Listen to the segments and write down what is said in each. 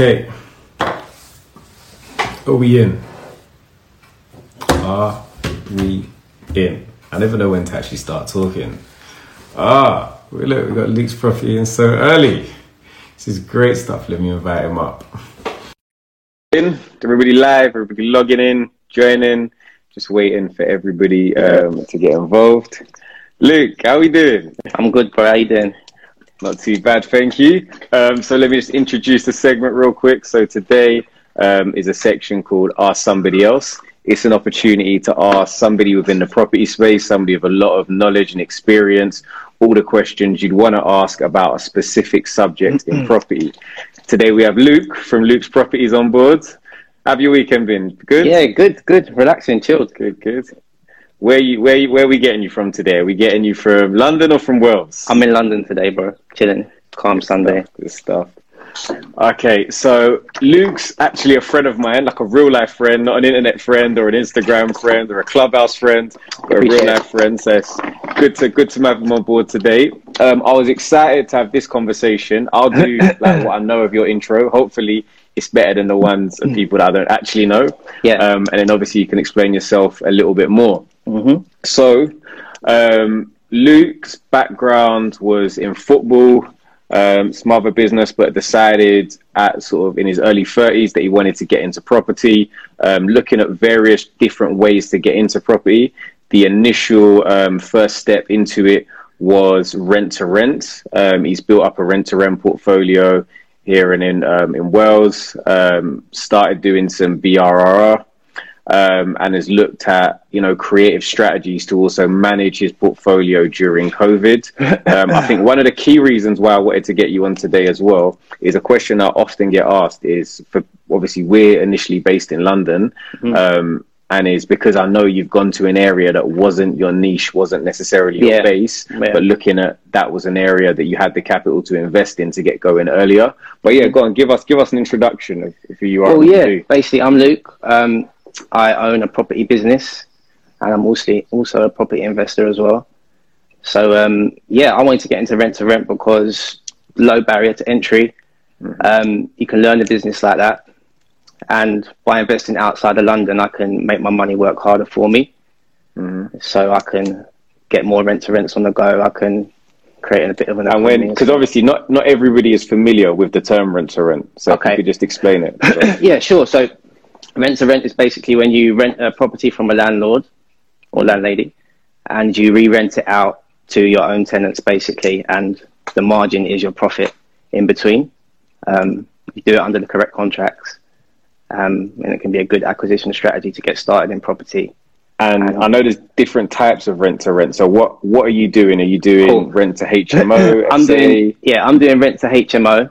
Okay. Are we in? Are we in? I never know when to actually start talking. Ah, look, we got Luke's property in so early. This is great stuff. Let me invite him up. In, everybody live, everybody logging in, joining, just waiting for everybody um, to get involved. Luke, how we doing? I'm good, bro. How you doing? Not too bad, thank you. Um, so let me just introduce the segment real quick. So today um, is a section called Ask Somebody Else. It's an opportunity to ask somebody within the property space, somebody with a lot of knowledge and experience, all the questions you'd want to ask about a specific subject in property. Today we have Luke from Luke's Properties on board. Have your weekend been good? Yeah, good, good. Relaxing, chilled. Good, good. Where you where you, where are we getting you from today? Are we getting you from London or from Wales? I'm in London today, bro. Chilling. Calm Sunday. Good stuff. Okay, so Luke's actually a friend of mine, like a real life friend, not an internet friend or an Instagram friend or a clubhouse friend, but a real life friend. So it's good to good to have him on board today. Um, I was excited to have this conversation. I'll do like what I know of your intro. Hopefully, it's better than the ones of people that I don't actually know. Yeah. Um, and then obviously you can explain yourself a little bit more. Hmm So, um, Luke's background was in football, um, some other business, but decided at sort of in his early 30s that he wanted to get into property, um, looking at various different ways to get into property. The initial um, first step into it was rent to rent. He's built up a rent to rent portfolio here and in um, in Wales. Um, started doing some BRRR um, and has looked at you know creative strategies to also manage his portfolio during COVID. Um, I think one of the key reasons why I wanted to get you on today as well is a question I often get asked is for obviously we're initially based in London. Um, and is because I know you've gone to an area that wasn't your niche, wasn't necessarily your Yeah. base, Yeah. but looking at that was an area that you had the capital to invest in to get going earlier. But yeah, go on, give us give us an introduction of, who you are. Well, and what you yeah. Basically, I'm Luke. Um, I own a property business, and I'm also also a property investor as well. So um, yeah, I wanted to get into rent to rent because low barrier to entry. Um, you can learn a business like that, and by investing outside of London, I can make my money work harder for me. So I can get more rent to rents on the go. I can create a bit of an And when, because obviously not not everybody is familiar with the term rent to rent, so if Okay. you could just explain it. Yeah, sure. So rent to rent is basically when you rent a property from a landlord or landlady and you re-rent it out to your own tenants basically and the margin is your profit in between. Um, you do it under the correct contracts um, and it can be a good acquisition strategy to get started in property. And I know there's different types of rent to rent. So what what are you doing? Are you doing Cool. rent to HMO? I'm doing yeah, I'm doing rent to HMO.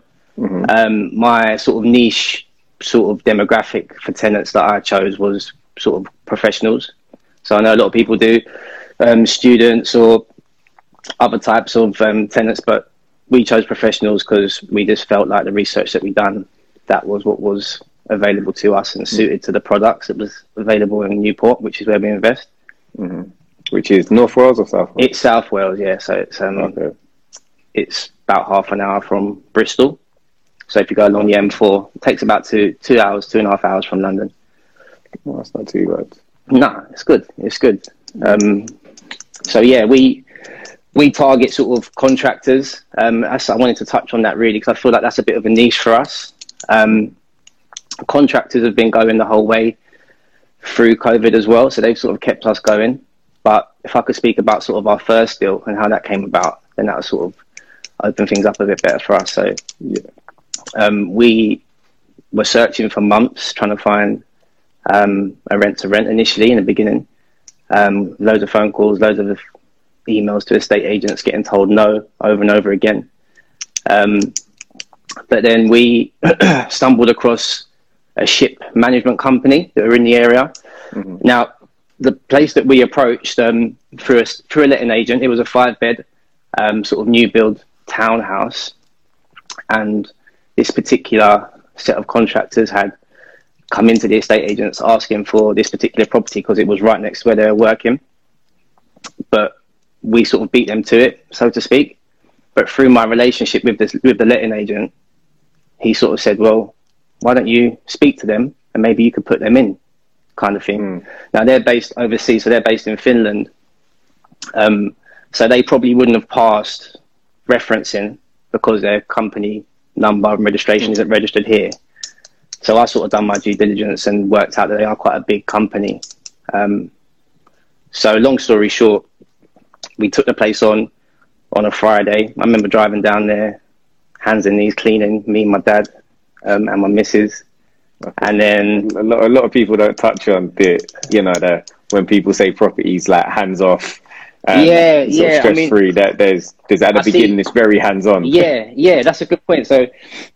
Um, my sort of niche sort of demographic for tenants that I chose was sort of professionals. So I know a lot of people do um, students or other types of um, tenants, but we chose professionals because we just felt like the research that we done that was what was available to us and suited to the products that was available in Newport, which is where we invest. which is North Wales or South Wales? It's South Wales, yeah. So it's um, Okay. it's about half an hour from Bristol. So if you go along the M4, it takes about two two hours, two and a half hours from London. Well, that's not too bad. No, it's good. It's good. Um, so yeah, we we target sort of contractors. Um, I wanted to touch on that really because I feel like that's a bit of a niche for us. Um, contractors have been going the whole way through COVID as well, so they've sort of kept us going. But if I could speak about sort of our first deal and how that came about, then that would sort of open things up a bit better for us. So Yeah. Um, we were searching for months trying to find um, a rent to rent initially in the beginning. Um, loads of phone calls, loads of emails to estate agents getting told no over and over again. Um, but then we stumbled across a ship management company that were in the area. Now, the place that we approached um, through a through a letting agent, it was a five bed um, sort of new build townhouse, and this particular set of contractors had come into the estate agents asking for this particular property because it was right next to where they were working. But we sort of beat them to it, so to speak. But through my relationship with this with the letting agent, he sort of said, "Well, why don't you speak to them and maybe you could put them in, kind of thing. Mm. Now they're based overseas, so they're based in Finland. Um, so they probably wouldn't have passed referencing because their company number and registration isn't registered here. So I sort of done my due diligence and worked out that they are quite a big company. Um, so long story short, we took the place on on a Friday. I remember driving down there, hands and knees cleaning, me and my dad um, and my missus. And then a lot, a lot of people don't touch on the, you know, the when people say properties like hands off. And Yeah, yeah, I mean- free. That there's there's at the I see- beginning it's very hands on. Yeah, yeah, that's a good point. So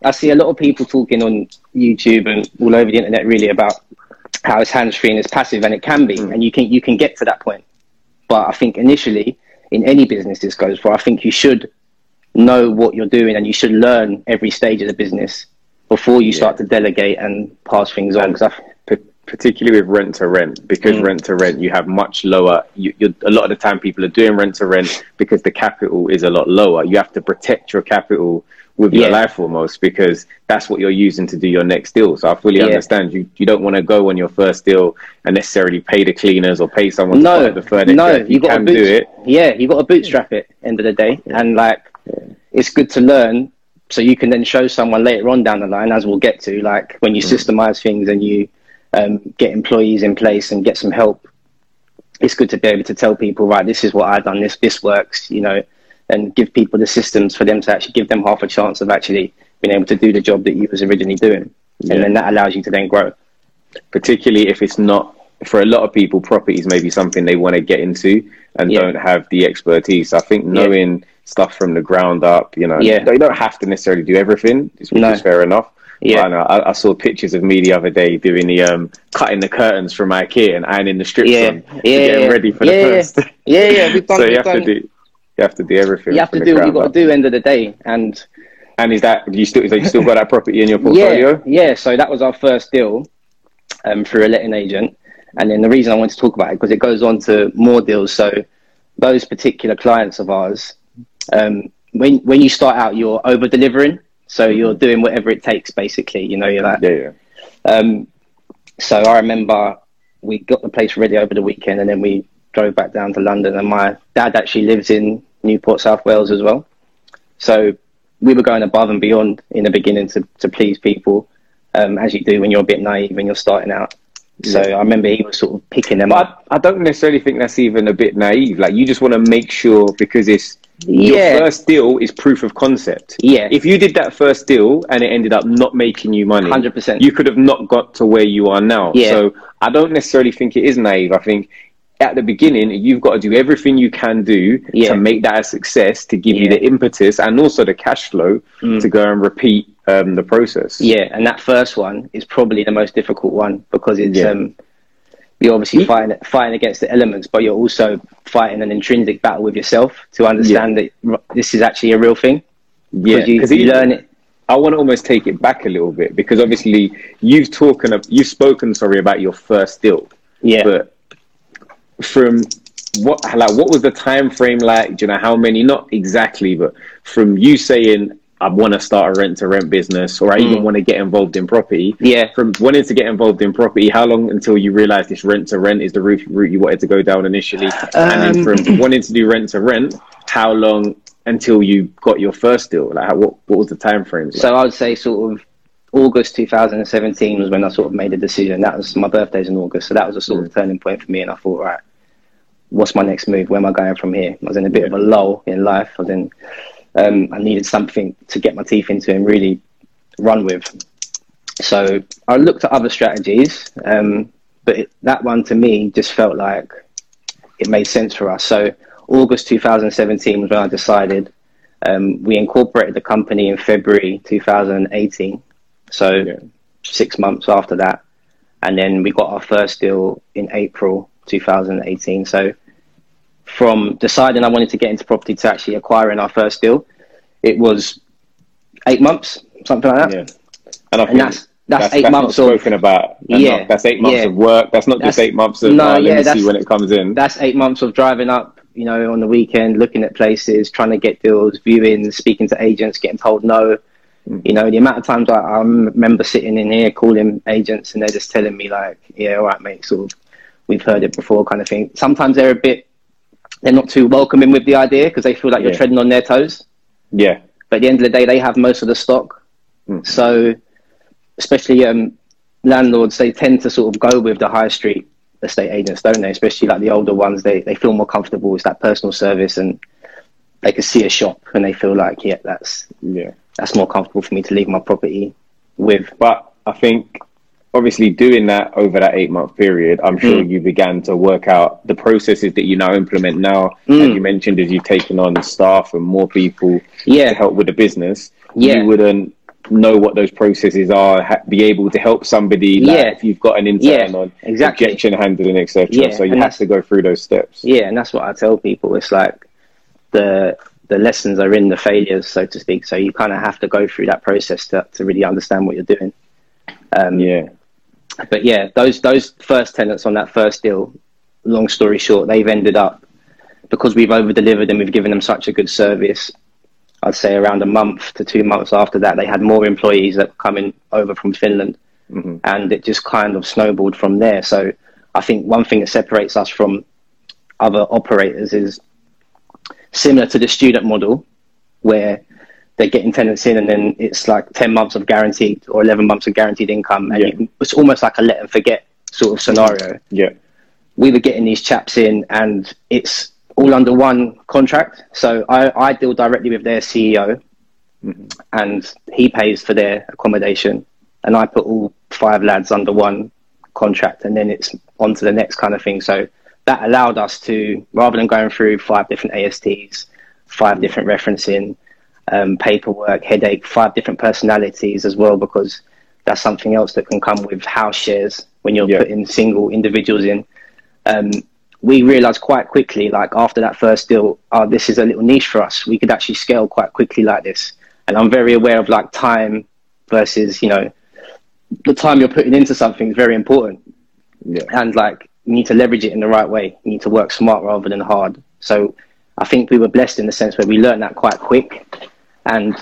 I see a lot of people talking on YouTube and all over the internet really about how it's hands free and it's passive and it can be mm. and you can you can get to that point. But I think initially in any business this goes for, I think you should know what you're doing and you should learn every stage of the business before you start to delegate and pass things on. 'Cause I, P- particularly with rent to rent because Mm. rent to rent you have much lower you, you're, a lot of the time people are doing rent to rent because the capital is a lot lower you have to protect your capital with your Yeah. life almost because that's what you're using to do your next deal so i fully Yeah. understand you you don't want to go on your first deal and necessarily pay the cleaners or pay someone to no, put the furniture no, If you, got can to do it Yeah, you got to bootstrap it. End of the day, and like, it's good to learn so you can then show someone later on down the line, as we'll get to, like when Mm. you systemize things and you um, get employees in place and get some help. It's good to be able to tell people, right, this is what I've done, this this works, you know, and give people the systems for them to actually give them half a chance of actually being able to do the job that you was originally doing, Yeah. and then that allows you to then grow. particularly if it's not for a lot of people properties may be something they want to get into and Yeah. don't have the expertise i think Yeah. knowing stuff from the ground up you know Yeah. they don't have to necessarily do everything which No. is fair enough Yeah. I, I, saw pictures of me the other day doing the um cutting the curtains from ikea and ironing the strips Yeah, on to yeah, get 'em yeah. ready for Yeah, the first Yeah, yeah, we've done. so you have done, to do you have to do everything you have to do what you got to do end of the day, and and is that you still so you still got that property in your portfolio Yeah, yeah. So that was our first deal um, through a letting agent, and then the reason I want to talk about it because it goes on to more deals. So those particular clients of ours, um, when when you start out, you're over delivering. So you're doing whatever it takes, basically. You know, you're like, yeah yeah um, so I remember we got the place ready over the weekend, and then we drove back down to London. And my dad actually lives in Newport, South Wales, as well. So we were going above and beyond in the beginning to to please people, um, as you do when you're a bit naive and you're starting out. So. I remember he was sort of picking them But up. I, I don't necessarily think that's even a bit naive. Like you just want to make sure because it's Yeah. your first deal is proof of concept. Yeah. If you did that first deal and it ended up not making you money, 100%. you could have not got to where you are now. Yeah. So I don't necessarily think it is naive. I think at the beginning you've got to do everything you can do Yeah. to make that a success, to give you the impetus and also the cash flow Mm. to go and repeat um, the process. Yeah, and that first one is probably the most difficult one because it's Yeah. um, you're obviously Ye- fighting fighting against the elements, but you're also fighting an intrinsic battle with yourself to understand that this is actually a real thing. Yeah, Because you, you learn it. I want to almost take it back a little bit because obviously you've talking, you've spoken, sorry, about your first deal, Yeah, but from what, like, what was the time frame like? Do you know how many? Not exactly, but from you saying I want to start a rent to rent business, or I even Mm. want to get involved in property. yeah. From wanting to get involved in property, how long until you realised this rent to rent is the route, route you wanted to go down initially? and then Um, from wanting to do rent to rent, how long until you got your first deal? Like, how, what what was the time frame? Like? So I would say sort of August 2017 was when I sort of made a decision. That was my birthday's in August, so that was a sort of turning point for me. And I thought, right, what's my next move? Where am I going from here? I was in a bit of a lull in life. I was in, um, I needed something to get my teeth into and really run with. So I looked at other strategies, um, but it, that one to me just felt like it made sense for us. So August 2017 was when I decided. Um, we incorporated the company in February 2018, so Yeah. six months after that, and then we got our first deal in April 2018. So from deciding I wanted to get into property to actually acquiring our first deal, it was eight months, something like that. Yeah. And, I And think that's that's, eight not months of spoken about. enough. Yeah, That's eight months yeah. of work. That's not That's- just eight months of, no, uh, yeah, that's- when it comes in. that's eight months of driving up, you know, on the weekend, looking at places, trying to get deals, viewing, speaking to agents, getting told no, You know, the amount of times I, I remember sitting in here calling agents and they're just telling me like, yeah, all right, mate, sort of, we've heard it before kind of thing. Sometimes they're a bit, they're not too welcoming with the idea because they feel like you're Yeah. treading on their toes. Yeah. But at the end of the day, they have most of the stock. Mm. So, especially um, landlords, they tend to sort of go with the high street estate agents, don't they? Especially like the older ones, they, they feel more comfortable with that personal service and they can see a shop and they feel like, yeah, that's Yeah. that's more comfortable for me to leave my property with. But I think obviously doing that over that eight month period, I'm sure Mm. you began to work out the processes that you now implement now. Mm. As you mentioned, as you've taken on staff and more people to help with the business, Yeah. you wouldn't know what those processes are, ha- be able to help somebody like Yeah. if you've got an intern Yeah, on exactly. objection handling, etc. Yeah, so you have to go through those steps. yeah, and that's what I tell people. It's like the the lessons are in the failures, so to speak. So you kind of have to go through that process to to really understand what you're doing. Um, Yeah. But yeah, those those first tenants on that first deal, long story short, they've ended up because we've over delivered and we've given them such a good service. I'd say around a month to two months after that, they had more employees that were coming over from Finland, Mhm. and it just kind of snowballed from there. So I think one thing that separates us from other operators is similar to the student model, where they're getting tenants in and then it's like 10 months of guaranteed or 11 months of guaranteed income. And Yeah. it's almost like a let and forget sort of scenario. Yeah. We were getting these chaps in and it's all under one contract. So I, I deal directly with their CEO mm-hmm. and he pays for their accommodation. And I put all five lads under one contract and then it's on to the next kind of thing. So that allowed us to, rather than going through five different ASTs, five different referencing, um, paperwork, headache, five different personalities as well, because that's something else that can come with house shares when you're Yeah. putting single individuals in. Um, we realized quite quickly, like after that first deal, oh, this is a little niche for us. We could actually scale quite quickly like this. And I'm very aware of like time versus, you know, the time you're putting into something is very important Yeah. and like you need to leverage it in the right way. You need to work smart rather than hard. So I think we were blessed in the sense where we learned that quite quick, and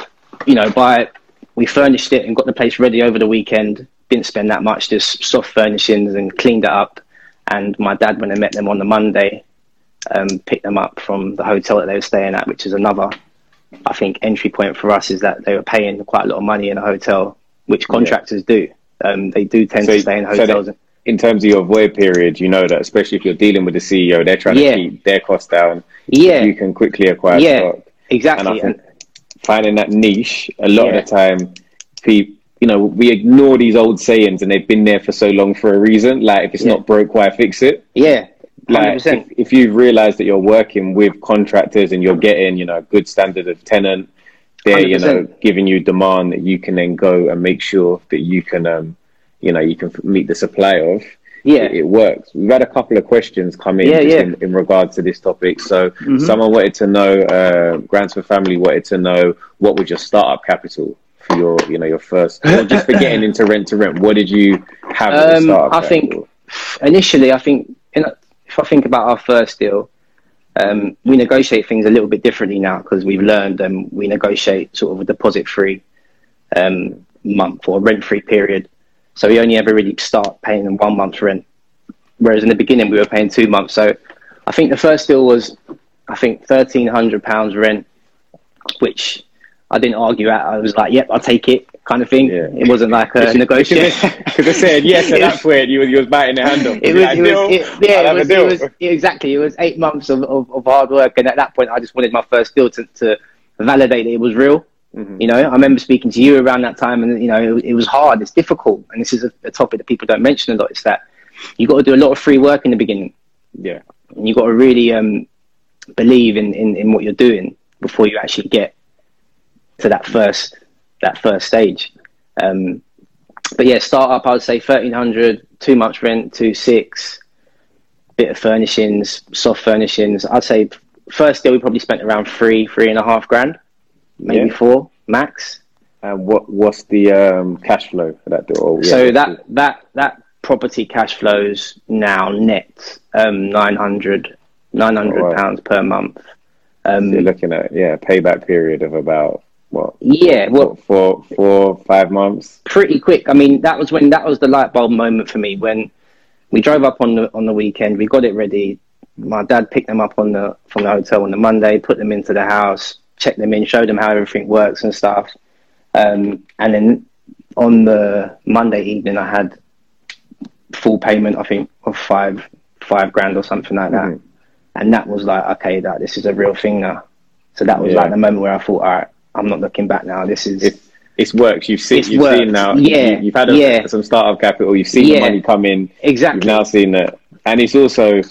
you know by we furnished it and got the place ready over the weekend. Didn't spend that much, just soft furnishings and cleaned it up. And my dad, when I met them on the Monday, um, picked them up from the hotel that they were staying at, which is another, I think, entry point for us is that they were paying quite a lot of money in a hotel, which contractors do. Um, they do tend to stay in so hotels. that- in terms of your void period, you know that especially if you're dealing with the CEO, they're trying Yeah. to keep their costs down. yeah, You can quickly acquire Yeah. stock. exactly. And finding that niche, a lot Yeah. of the time, people, you know, we ignore these old sayings and they've been there for so long for a reason. Like, if it's Yeah. not broke, why fix it? yeah, hundred Like, if, if you've realized that you're working with contractors and you're getting, you know, a good standard of tenant, they're, you know, giving you demand that you can then go and make sure that you can, um, you know, you can meet the supply of. Yeah, it, it works. We've had a couple of questions come in Yeah, yeah. In, in regard to this topic. So Mhm. someone wanted to know, uh, Grants for Family wanted to know what was your startup capital for your, you know, your first, just for getting into rent to rent. What did you have? as a Um, I think initially, I think in, if I think about our first deal, um, we negotiate things a little bit differently now because we've learned and we negotiate sort of a deposit free um, month or rent free period. So we only ever really start paying them one month's rent, whereas in the beginning we were paying two months. So I think the first deal was, I think thirteen hundred pounds rent, which I didn't argue at. I was like, "Yep, I'll take it," kind of thing. Yeah. It wasn't like a negotiation. Because I said yes at that point, you, was- you was biting the handle. it was, like, it was it, yeah, it was, it was exactly. It was eight months of, of, of hard work, and at that point, I just wanted my first deal to, to validate that it was real. Mhm. You know, I remember speaking to you around that time, and you know, it, it was hard. It's difficult, and this is a, a topic that people don't mention a lot. It's that you got to do a lot of free work in the beginning, Yeah, and you got to really um, believe in, in, in what you're doing before you actually get to that first that first stage. Um, but yeah, startup, I would say 1300, too much rent, two six, bit of furnishings, soft furnishings. I'd say first deal we probably spent around three, three and a half grand, maybe Yeah. four max. and what what's the um, cash flow for that deal? Yeah, so that that that property cash flows now net um, 900, 900 Oh, wow. pounds per month. Um, you're looking at yeah payback period of about what? Yeah, well, for four, five months. pretty quick. I mean, that was when that was the light bulb moment for me when we drove up on the on the weekend. We got it ready. My dad picked them up on the from the hotel on the Monday, put them into the house, checked them in, showed them how everything works and stuff. Um, and then on the Monday evening, I had full payment. I think of five five grand or something like that. Mhm. And that was like, okay, that this is a real thing now. So that was Yeah. like the moment where I thought, all right, I'm not looking back now. This is It's it's works. You've seen. You've worked. seen now. Yeah, You, have had a, yeah. some startup capital. You've seen the money come in. exactly You've now seen it, and it's also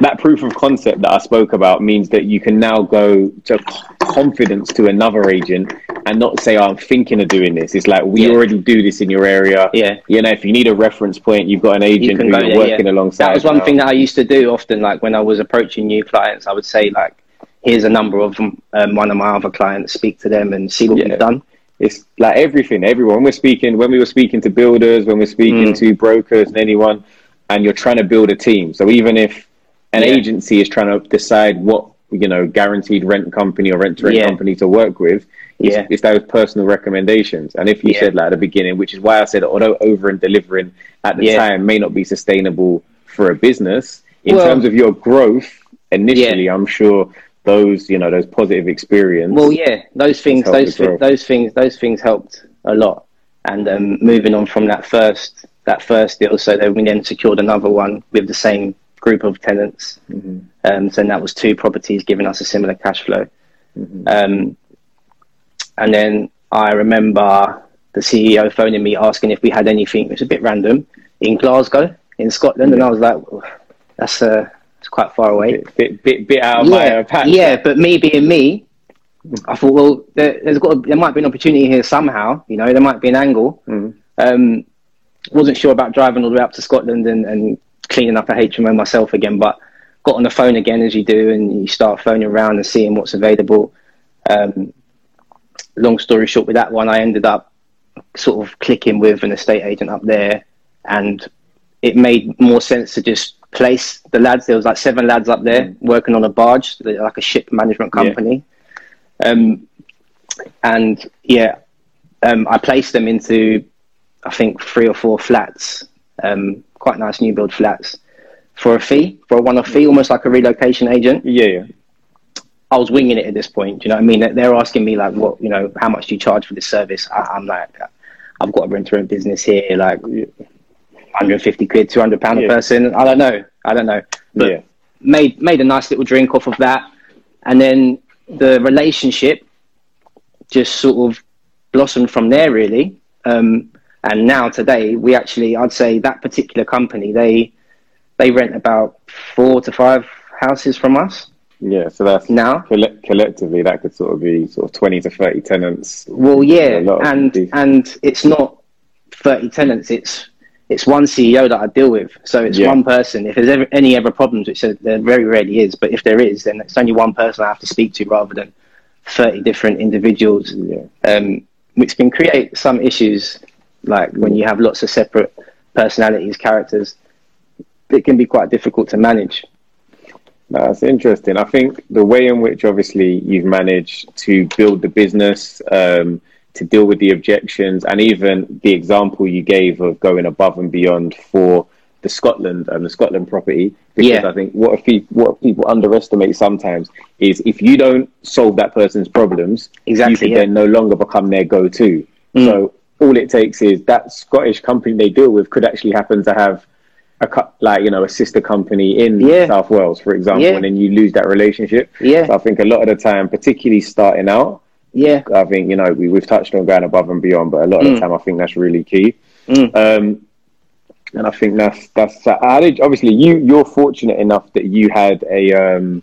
that proof of concept that I spoke about means that you can now go to confidence to another agent and not say, oh, "I'm thinking of doing this." It's like we Yeah. already do this in your area. Yeah. You know, if you need a reference point, you've got an agent can who you're working yeah. alongside. that was one now. thing that I used to do often. Like when I was approaching new clients, I would say like, "Here's a number of um, one of my other clients. Speak to them and see what Yeah. we've done." it's like everything everyone we're speaking when we were speaking to builders when we're speaking Mm. to brokers and anyone and you're trying to build a team so even if an Yeah. agency is trying to decide what you know guaranteed rent company or rent to rent Yeah. company to work with it's, Yeah. it's those personal recommendations and if you Yeah. said like at the beginning which is why i said although over and delivering at the time may not be sustainable for a business in Well- terms of your growth initially i'm sure those you know those positive experience Well, yeah, those things, helped those those things, those things helped a lot. And um, moving on from that first that first deal, so then we then secured another one with the same group of tenants. Mm-hmm. Um, so that was two properties giving us a similar cash flow. Mm-hmm. Um, and then I remember the CEO phoning me asking if we had anything. It was a bit random in Glasgow, in Scotland, and I was like, "Oh, "That's uh, it's quite far away." bit, bit, bit, bit out of my yeah, uh, patch yeah, but me being me, I thought, well, there, there's got to, there might be an opportunity here somehow. You know, there might be an angle. Mhm. Um, wasn't sure about driving all the way up to Scotland and, and cleaning up a HMO myself again, but got on the phone again as you do, and you start phoning around and seeing what's available. Um, long story short, with that one, I ended up sort of clicking with an estate agent up there, and it made more sense to just place the lads. There was like seven lads up there working on a barge, like a ship management Yeah. company. Um, and yeah, um, I placed them into, I think, three or four flats, um, quite nice new build flats, for a fee, for a one-off fee, almost like a relocation agent. yeah yeah I was winging it at this point. Do you know what I mean? They- They're asking me like, what, you know, how much do you charge for this service? I, I'm like, I've got a rent to rent business here, like 150 quid, 200 pound Yeah. a person. I don't know. I don't know. But yeah made made a nice little drink off of that, and then the relationship just sort of blossomed from there, really. Um, and now today, we actually, I'd say that particular company, they they rent about four to five houses from us yeah so that's now. colle- collectively that could sort of be sort of 20 to 30 tenants Well, yeah, and and it's not thirty tenants. It's it's one CEO that I deal with, so it's Yeah. one person. If there's ever, any ever problems, which there there very rarely is, but if there is, then it's only one person I have to speak to rather than thirty different individuals, yeah um, which can create some issues. Like when you have lots of separate personalities, characters, it can be quite difficult to manage. That's interesting. I think the way in which obviously you've managed to build the business, um, to deal with the objections, and even the example you gave of going above and beyond for the Scotland and the Scotland property. Because Yeah. I think what if pe- what people underestimate sometimes is if you don't solve that person's problems, you Exactly, yeah. then no longer become their go-to. Mm. So all it takes is that Scottish company they deal with could actually happen to have a co- like you know a sister company in Yeah. South Wales, for example, Yeah. and then you lose that relationship. Yeah. So I think a lot of the time, particularly starting out, Yeah, I think you know we, we've touched on going above and beyond, but a lot of Mm. the time I think that's really key. Mm. Um, and I think that's that's did obviously you you're fortunate enough that you had a um,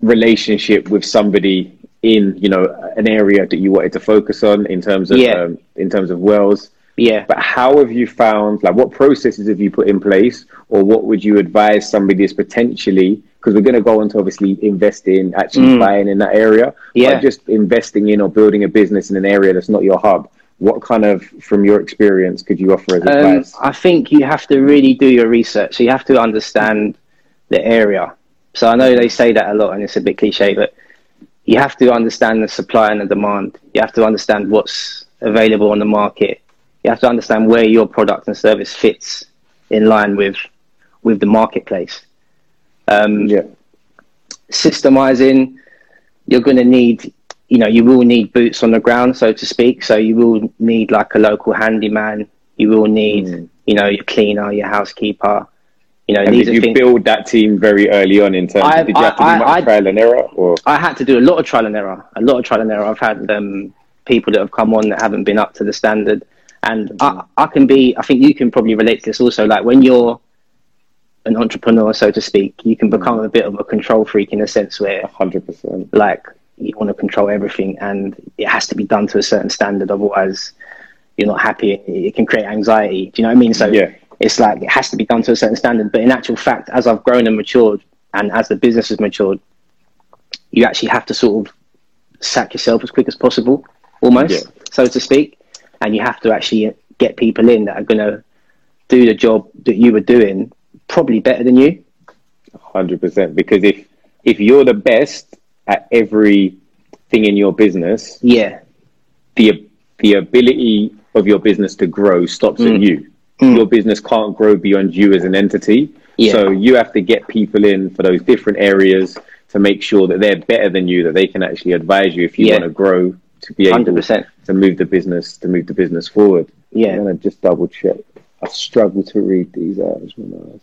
relationship with somebody in you know an area that you wanted to focus on in terms of Yeah. um, in terms of Wales. yeah. But how have you found, like, what processes have you put in place, or what would you advise somebody is potentially, because we're going to go on to obviously invest in actually Mm. buying in that area, Yeah. but just investing in or building a business in an area that's not your hub. What kind of, from your experience, could you offer as Um, advice? I think you have to really do your research. So you have to understand the area. So I know they say that a lot, and it's a bit cliche, but you have to understand the supply and the demand. You have to understand what's available on the market. You have to understand where your product and service fits in line with with the marketplace. Um, Yeah. systemizing, you're going to need, you know, you will need boots on the ground, so to speak. So you will need like a local handyman. You will need, Mm. you know, your cleaner, your housekeeper. You know, And these did you things. build that team very early on in terms I- of, did you have to I- do much I- trial and error or? I had to do a lot of trial and error. A lot of trial and error. I've had um, people that have come on that haven't been up to the standard, and I, I can be. I think you can probably relate to this also. Like when you're an entrepreneur, so to speak, you can become a bit of a control freak in a sense where, hundred percent. like, you want to control everything, and it has to be done to a certain standard. Otherwise, you're not happy. It can create anxiety. Do you know what I mean? So Yeah. It's like it has to be done to a certain standard. But in actual fact, as I've grown and matured, and as the business has matured, you actually have to sort of sack yourself as quick as possible, almost, Yeah. so to speak. And you have to actually get people in that are going to do the job that you were doing probably better than you. Hundred percent. Because if if you're the best at every thing in your business, Yeah, the the ability of your business to grow stops Mm. at you. Your business can't grow beyond you as an entity. Yeah. So you have to get people in for those different areas to make sure that they're better than you, that they can actually advise you if you Yeah. want to grow to be able 100%. to move the business to move the business forward. Yeah. I'm gonna just double check. I struggle to read these out when I was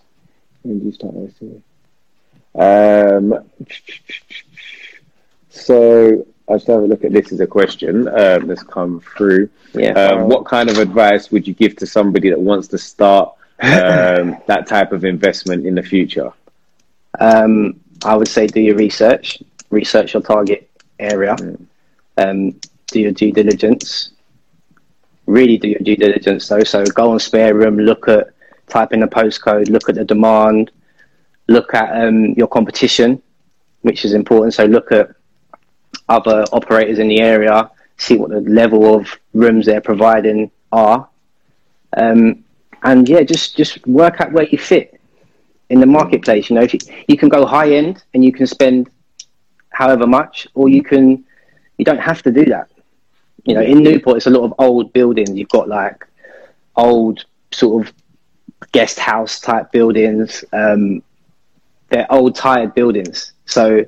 when you start two? Um so I just have a look at this as a question um, that's come through. yeah. Um, what kind of advice would you give to somebody that wants to start um, that type of investment in the future? Um, I would say do your research, research your target area, um, do your due diligence. Really do your due diligence though. So go on SpareRoom, look at, type in the postcode, look at the demand, look at um, your competition, which is important. So look at other operators in the area, see what the level of rooms they're providing are, um, and yeah, just just work out where you fit in the marketplace. You know, if you, you can go high end and you can spend however much, or you can you don't have to do that. You know, in Newport, it's a lot of old buildings. You've got like old sort of guest house type buildings. Um, they're old, tired buildings. So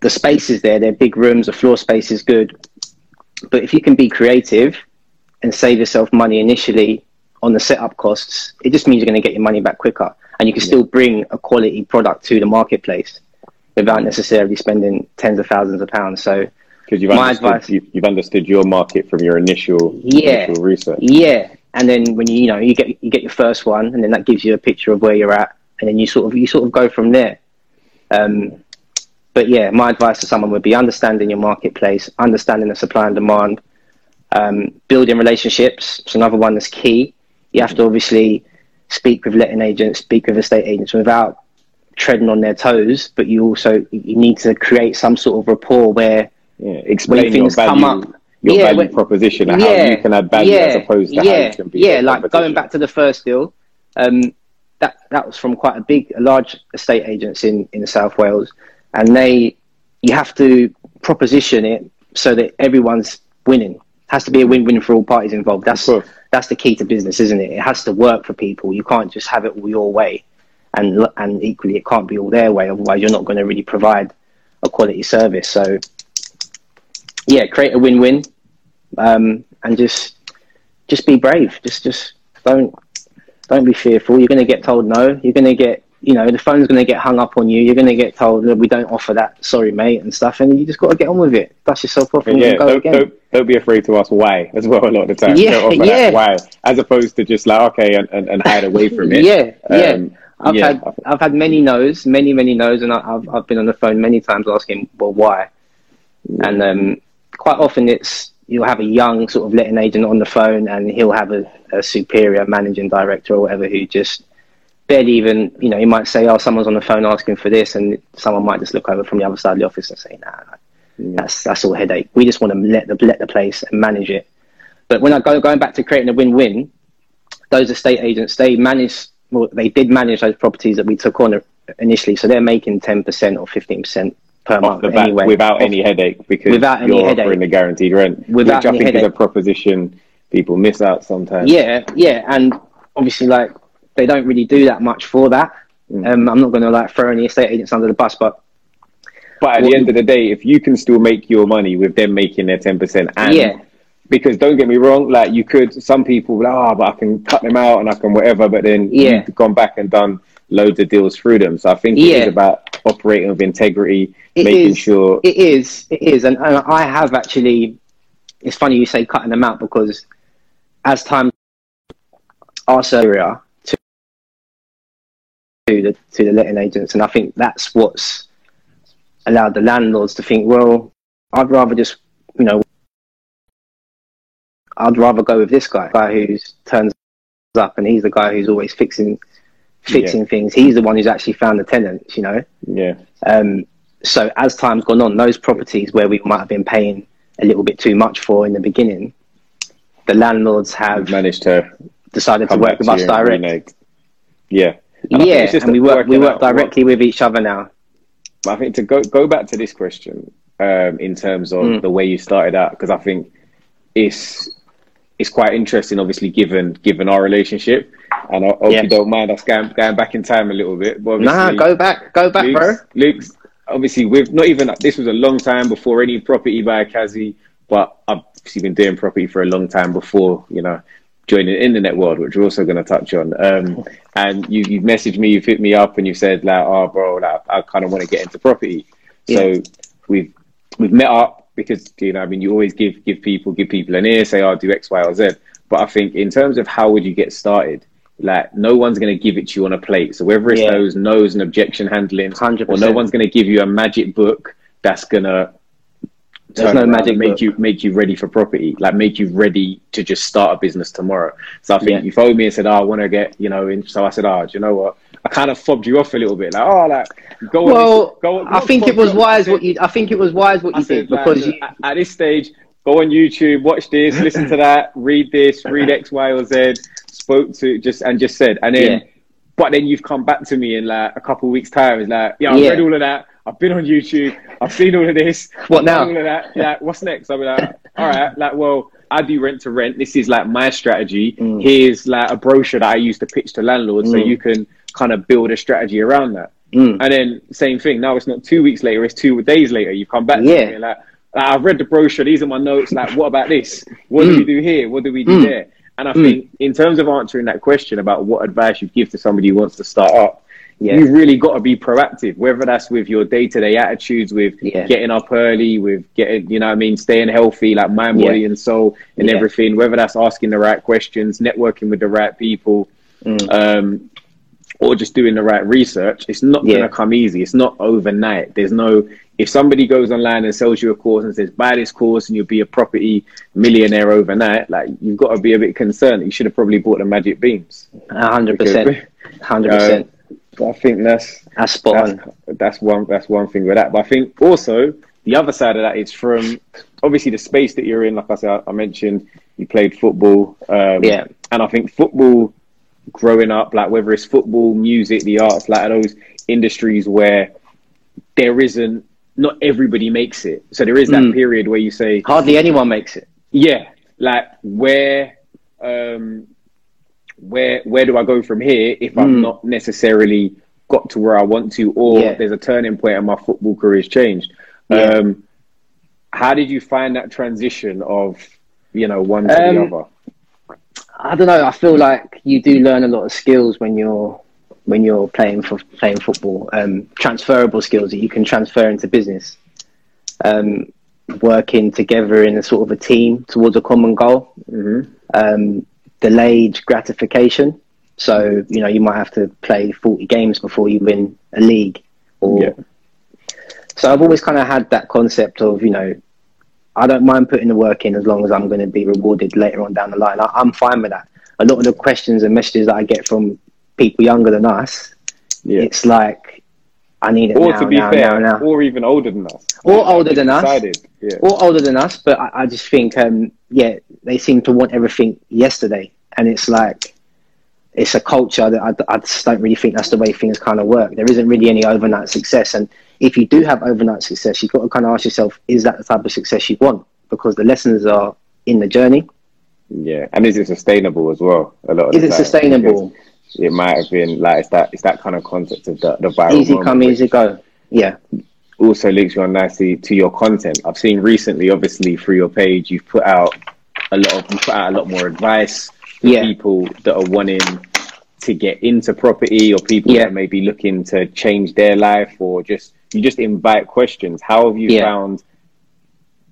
the space is there. They're big rooms. The floor space is good. But if you can be creative and save yourself money initially on the setup costs, it just means you're going to get your money back quicker, and you can still bring a quality product to the marketplace without necessarily spending tens of thousands of pounds. So Because you've My advice- you, you've understood your market from your initial, Yeah. initial research. Yeah, and then when you you know you get you get your first one, and then that gives you a picture of where you're at, and then you sort of you sort of go from there. Um, but yeah, my advice to someone would be understanding your marketplace, understanding the supply and demand, um, building relationships. It's another one that's key. You have to obviously speak with letting agents, speak with estate agents without treading on their toes, but you also you need to create some sort of rapport where Yeah, explain your things come value, up. your Yeah, value when- proposition, and how you can add value as opposed to yeah, how you can be. yeah. Like going back to the first deal, um, that that was from quite a big, a large estate agents in in South Wales, and they you have to proposition it so that everyone's winning. It has to be a win-win for all parties involved. That's that's the key to business, isn't it? It has to work for people. You can't just have it all your way, and and equally it can't be all their way. Otherwise, you're not going to really provide a quality service. So yeah, create a win-win, um, and just just be brave. Just just don't don't be fearful. You're going to get told no. You're going to get you know the phone's going to get hung up on you. You're going to get told that we don't offer that. Sorry, mate, and stuff. And you just got to get on with it. Dust yourself off and yeah, go don't, again. don't, don't be afraid to ask why as well a lot of the time. Yeah, Don't offer yeah. that why, as opposed to just like, okay, and, and, and hide away from it. Yeah, yeah. Um, I've yeah, had I've had many no's, many many no's, and I- I've I've been on the phone many times asking, well, why? And um, quite often it's you'll have a young sort of letting agent on the phone, and he'll have a, a superior managing director or whatever who just barely even you know he might say, oh, someone's on the phone asking for this, and someone might just look over from the other side of the office and say, nah, that's that's all headache. We just want to let the let the place and manage it. But when I go going back to creating a win-win, those estate agents they manage well they did manage those properties that we took on initially so they're making 10% or 15% per off month anyway. without Off- any headache because Without any you're headache. offering the guaranteed rent, Without which I any think is a proposition people miss out sometimes. Yeah, yeah, and obviously, like they don't really do that much for that. Mm. Um, I'm not going to like throw any estate agents under the bus, but But at What- the end of the day, if you can still make your money with them making their ten percent, and Yeah. because don't get me wrong, like you could, some people, like, oh, but I can cut them out and I can whatever, but then Yeah. you've gone back and done loads of deals through them. So I think it Yeah. is about operating with integrity, It making is. sure. it is, it is, and, and I have actually. It's funny you say cutting them out because as time our area to the to the letting agents, and I think that's what's allowed the landlords to think, well, I'd rather just you know, I'd rather go with this guy, guy who's turns up and he's the guy who's always fixing fixing things. He's the one who's actually found the tenants, you know. Yeah, Um, so as time's gone on, those properties where we might have been paying a little bit too much for in the beginning, the landlords have managed to decided to work with us direct. Yeah, And Yeah, and we work we work out what- directly with each other now. I think to go go back to this question um, in terms of Mm. the way you started out, because I think it's it's quite interesting, obviously given given our relationship, and I hope Yeah. you don't mind us going, going back in time a little bit. But Nah, go back, go back, bro. Luke's, Luke's obviously with not even this was a long time before any property by Kazi, but I've obviously been doing property for a long time before you know joining the internet world, which we're also going to touch on. Um, and you you've messaged me, you've hit me up, and you said like, oh, bro, like, I kind of want to get into property. So we've we've met up because you know I mean you always give give people give people an ear, say, oh, do X, Y, or Z. But I think in terms of how would you get started, like no one's going to give it to you on a plate. So whether it's Yeah. those no's and objection handling, 100%. or no one's going to give you a magic book that's going to There's no magic make book. you make you ready for property, like make you ready to just start a business tomorrow. So I think Yeah. you phoned me and said, "Oh, I want to get you know." In, so I said, "Oh, do you know what?" I kind of fobbed you off a little bit, like, "Oh, like go on." Well, this- go on, I think it was I wise what you. I think it was wise what you said, did like, because you. at, this stage, go on YouTube, watch this, listen to that, read this, read X, Y, or Z. Spoke to just and just said, and then, Yeah. but then you've come back to me in like a couple of weeks' time. It's like, yeah, I've Yeah. read all of that. I've been on YouTube. I've seen all of this. What now? All of that. Yeah. What's next? I'll be like, all right. Like, well, I do rent to rent. This is like my strategy. Mm. Here's like a brochure that I used to pitch to landlords, so Mm. you can kind of build a strategy around that. Mm. And then same thing. Now it's not two weeks later; it's two days later. You've come back. To Yeah. me like, like, I've read the brochure. These are my notes. Like, what about this? What do Mm. we do here? What do we do Mm. there? And I Mm. think in terms of answering that question about what advice you'd give to somebody who wants to start up, Yeah. you've really got to be proactive. Whether that's with your day to day attitudes, with Yeah. getting up early, with getting, you know, what I mean, staying healthy, like mind, Yeah. body, and soul, and Yeah. everything. Whether that's asking the right questions, networking with the right people. Mm. Um, or just doing the right research, it's not Yeah. going to come easy. It's not overnight. There's no, if somebody goes online and sells you a course and says, buy this course and you'll be a property millionaire overnight, like you've got to be a bit concerned. You should have probably bought the magic beams. A hundred percent, hundred percent. I think that's, That's spot that's, on. that's one, that's one thing with that. But I think also the other side of that is from obviously the space that you're in. Like I said, I mentioned you played football. Um, Yeah. And I think football growing up, like whether it's football, music, the arts, like those industries where there isn't not everybody makes it. So there is that Mm. period where you say, Hardly anyone makes it. yeah, like where um where where do I go from here if I've Mm. not necessarily got to where I want to or Yeah. there's a turning point and my football career's changed. Yeah. Um how did you find that transition of you know one to the Um, other? I don't know. I feel like you do learn a lot of skills when you're when you're playing for playing football. Um, transferable skills that you can transfer into business. Um, working together in a sort of a team towards a common goal. hmm Um, delayed gratification. So you know you might have to play forty games before you win a league. Or Yeah. so I've always kind of had that concept of you know I don't mind putting the work in as long as I'm going to be rewarded later on down the line. I, I'm fine with that. A lot of the questions and messages that I get from people younger than us, Yeah. it's like I need it Or now, to be now, fair, now, now. or even older than us. Or older than us. Decided. Yeah. Or older than us, but I, I just think, um, yeah, they seem to want everything yesterday, and it's like it's a culture that I, I just don't really think that's the way things kind of work. There isn't really any overnight success, and if you do have overnight success, you've got to kind of ask yourself, is that the type of success you want? Because the lessons are in the journey. Yeah, and is it sustainable as well? A lot. Of Is it time, sustainable? because It might have been like it's that it's that kind of concept of the, the viral Easy moment, come, easy go. Yeah, Also links you on nicely to your content. I've seen recently, obviously through your page, you've put out a lot of you put out a lot more advice for Yeah. people that are wanting to get into property or people Yeah. that may be looking to change their life or just you just invite questions. How have you Yeah. found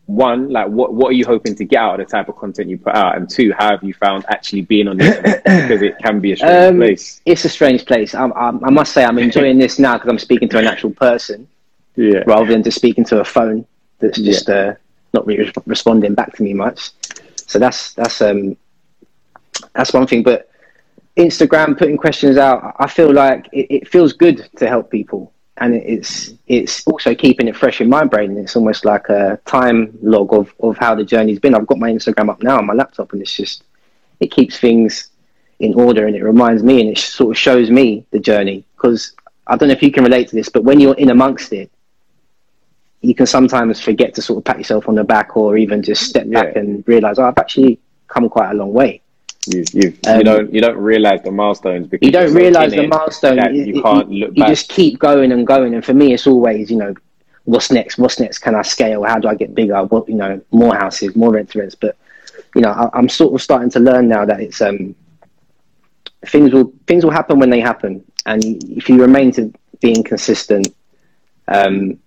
one, like what what are you hoping to get out of the type of content you put out? And two, how have you found actually being on the internet? because it can be a strange Um, place. it's a strange place. I, I, I must say, I'm enjoying this now because I'm speaking to an actual person Yeah. rather than just speaking to a phone that's just uh, not really responding back to me much. So that's that's um that's one thing. But Instagram putting questions out, I feel like it, it feels good to help people, and it's it's also keeping it fresh in my brain. It's almost like a time log of of how the journey's been. I've got my Instagram up now on my laptop, and it's just it keeps things in order, and it reminds me, and it sort of shows me the journey because. I don't know if you can relate to this, but when you're in amongst it, you can sometimes forget to sort of pat yourself on the back or even just step back and realize, oh, I've actually come quite a long way. You, you, Um, you don't you don't realize the milestones because You don't realize the it milestone. You, you can't you- look Back. you just keep going and going. And for me, it's always, you know, what's next? What's next? Can I scale? How do I get bigger? What, you know, more houses, more rent to rents. But, you know, I, I'm sort of starting to learn now that it's, um, things will, things will happen when they happen. And if you remain to being consistent, um,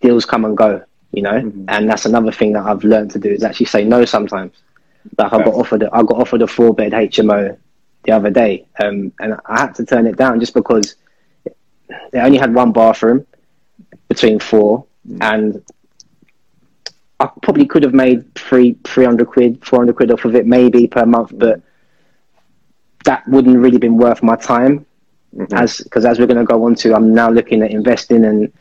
deals come and go, you know, Mm-hmm. and that's another thing that I've learned to do is actually say no sometimes. Like I got offered, a, I got offered a four bed HMO the other day, um, and I had to turn it down just because they only had one bathroom between four, and I probably could have made three, three hundred quid, four hundred quid off of it maybe per month, but that wouldn't really been worth my time. Mhm. as because as we're going to go on to, I'm now looking at investing, and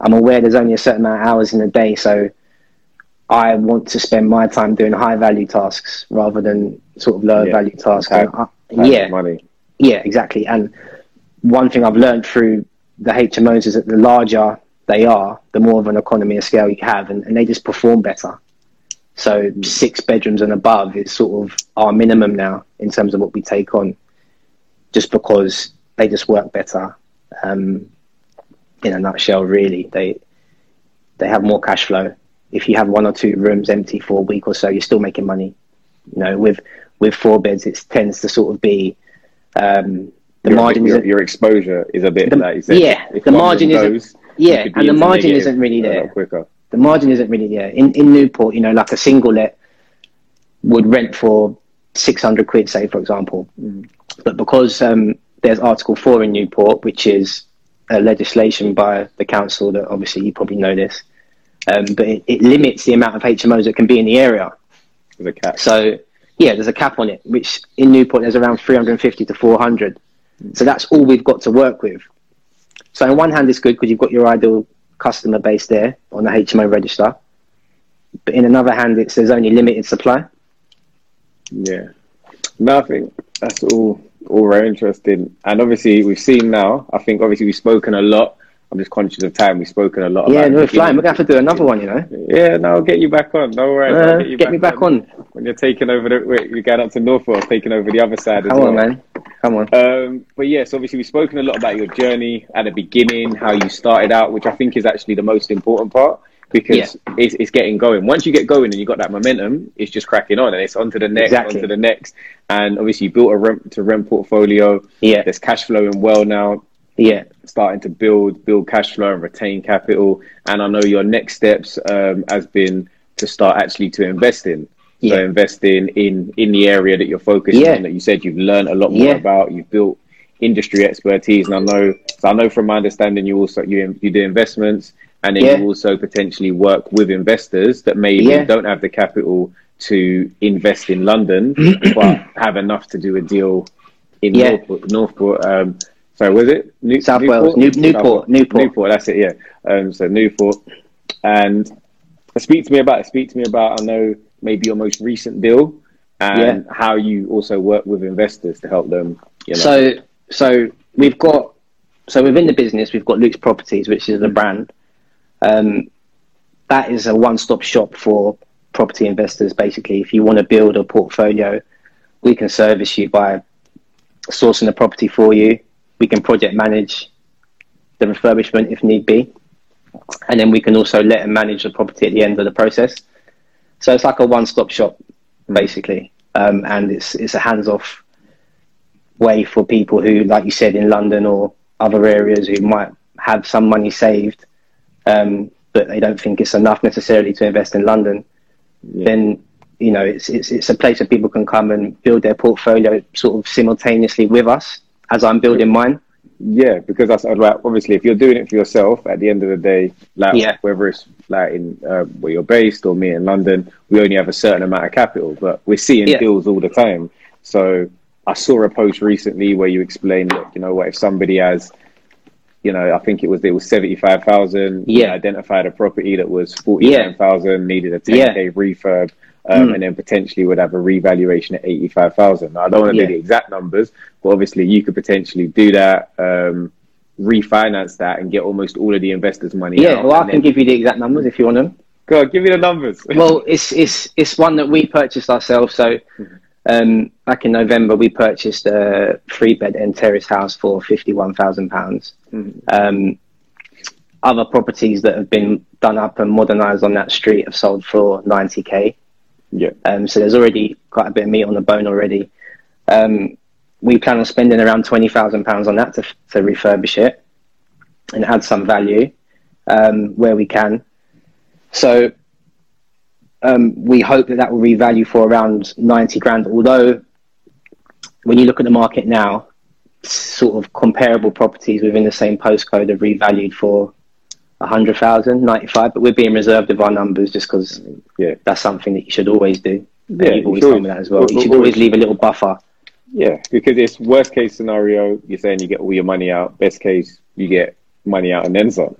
I'm aware there's only a certain amount of hours in a day, so I want to spend my time doing high value tasks rather than sort of lower Yeah. value tasks. And I- yeah, money. yeah, exactly. And one thing I've learned through the HMOs is that the larger they are, the more of an economy of scale you have, and, and they just perform better. So six bedrooms and above is sort of our minimum now in terms of what we take on, just because they just work better. Um, in a nutshell, really, they they have more cash flow. If you have one or two rooms empty for a week or so, you're still making money. You know, with with four beds, it tends to sort of be um, the your, margin your, your exposure is a bit The- like said. yeah, the margin isn't- yeah, you could be and the margin isn't really there. quicker. the margin isn't really there. In in Newport, you know, like a single let would rent for six hundred quid, say for example. But because um, there's Article Four in Newport, which is a legislation by the council that obviously you probably know this, um, but it, it limits the amount of HMOs that can be in the area. So yeah, there's a cap on it, which in Newport there's around 350 to 400. So that's all we've got to work with. So on one hand, it's good because you've got your ideal customer base there on the HMO register. But in another hand, it's there's only limited supply. Yeah. No, I think that's all all very interesting. And obviously we've seen now, I think obviously we've spoken a lot. I'm just conscious of time. We've spoken a lot yeah, about no, we're flying. We're gonna have to do another one, you know. Yeah, no, I'll get you back on. No worries. Uh, you get me back on. When you're taking over the wait, you're going up to Norfolk, taking over the other side as well. Come well. on, man. Come on. Um, but yes, obviously we've spoken a lot about your journey at the beginning, how you started out, which I think is actually the most important part because Yeah. it's, it's getting going. Once you get going and you got that momentum, it's just cracking on and it's on to the next, Exactly. on to the next. And obviously you built a rent to rent portfolio. Yeah, There's cash flowing well now, yeah, starting to build build cash flow and retain capital. And I know your next steps um, has been to start actually to invest in. So Yeah. investing in in the area that you're focusing Yeah. on that you said you've learned a lot more Yeah. about. You've built industry expertise, and I know so I know from my understanding you also you you do investments, and then you also potentially work with investors that maybe don't have the capital to invest in London, but have enough to do a deal in. Northport. Northport um, sorry, was it New- South Wales. New- Newport, Newport. Newport. That's it. Yeah. Um, so Newport, and speak to me about speak to me about. I know maybe your most recent deal and how you also work with investors to help them. You know. So, so we've got so within the business we've got Luke's Properties, which is the brand, Um, that is a one-stop shop for property investors. Basically, if you want to build a portfolio, we can service you by sourcing the property for you. We can project manage the refurbishment if need be, and then we can also let and manage the property at the end of the process. So it's like a one-stop shop, basically, um, and it's it's a hands-off way for people who, like you said, in London or other areas who might have some money saved, um, but they don't think it's enough necessarily to invest in London. Yeah. Then you know it's it's it's a place where people can come and build their portfolio sort of simultaneously with us as I'm building mine. Yeah, because that's like obviously if you're doing it for yourself, at the end of the day, like yeah. whether it's like in uh, where you're based or me in London, we only have a certain amount of capital, but we're seeing yeah. deals all the time. So I saw a post recently where you explained, look, you know what, if somebody has, you know, I think it was it was seventy five thousand. Yeah. Identified a property that was forty nine thousand, yeah. needed a ten k yeah. refurb, um, mm. and then potentially would have a revaluation at eighty five thousand. I don't want to yeah. do the exact numbers, but obviously you could potentially do that. Um, refinance that and get almost all of the investors' money. Yeah, well, I can then... give you the exact numbers if you want them. Go on, give me the numbers. well, it's it's it's one that we purchased ourselves. So mm-hmm. Um, back in November, we purchased a three bed and terrace house for £51,000. Mm-hmm. Um, other properties that have been done up and modernised on that street have sold for 90k. Yeah. Um, so there's already quite a bit of meat on the bone already. Um, we plan on spending around £20,000 on that to, to refurbish it and add some value um, where we can. So um, we hope that that will revalue for around 90 grand. Although, when you look at the market now, sort of comparable properties within the same postcode have revalued for 100,000, 95, but we're being reserved of our numbers just because yeah. that's something that you should always do. Yeah, you've always told me that as well. You should always leave a little buffer. Yeah, because it's worst case scenario, you're saying you get all your money out. Best case, you get money out and then some.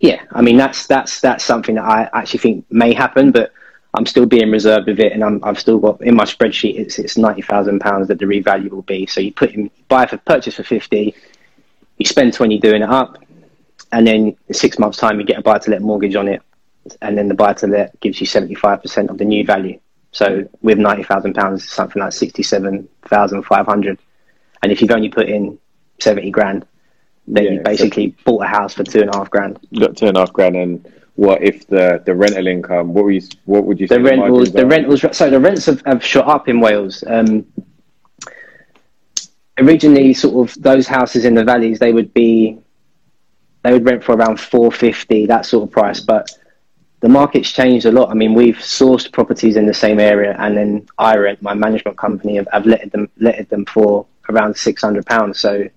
Yeah, I mean that's that's that's something that I actually think may happen, but I'm still being reserved with it, and i have still got in my spreadsheet. It's it's ninety thousand pounds that the revalue will be. So you put in buy for purchase for fifty, you spend twenty doing it up, and then six months' time you get a buy to let mortgage on it, and then the buy to let gives you seventy five percent of the new value. So with ninety thousand pounds, something like sixty seven thousand five hundred, and if you've only put in seventy grand, then yeah, you basically so bought a house for two and a half grand. You got two and a half grand and what if the, the rental income? What you, what would you say? The rentals, the, rentals. So the rents have, have shot up in Wales. Um, originally, sort of those houses in the valleys, they would be, they would rent for around four fifty, that sort of price. But the market's changed a lot. I mean, we've sourced properties in the same area, and then I rent my management company have, have letted them letted them for around six hundred pounds. So